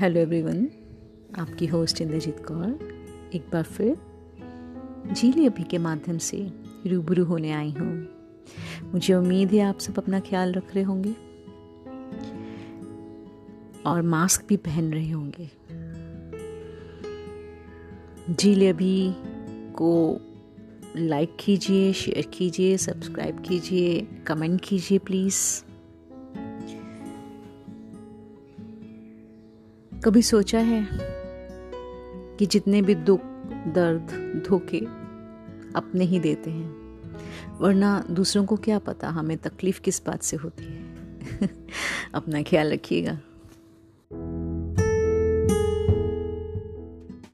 Hello everyone आपकी host Inderjeet Kaur. एक बार फिर झीली अभी के माध्यम से रूबरू होने आई हूँ। मुझे उम्मीद है आप सब अपना ख्याल रख रहे होंगे। और मास्क भी पहन रहे होंगे। झीले अभी को लाइक कीजिए शेयर कीजिए सब्सक्राइब कीजिए कमेंट कीजिए प्लीज़ कभी सोचा है कि जितने भी दुख, दर्द, धोखे अपने ही देते हैं? वरना दूसरों को क्या पता हमें तकलीफ़ किस बात से होती है? अपना ख्याल रखिएगा।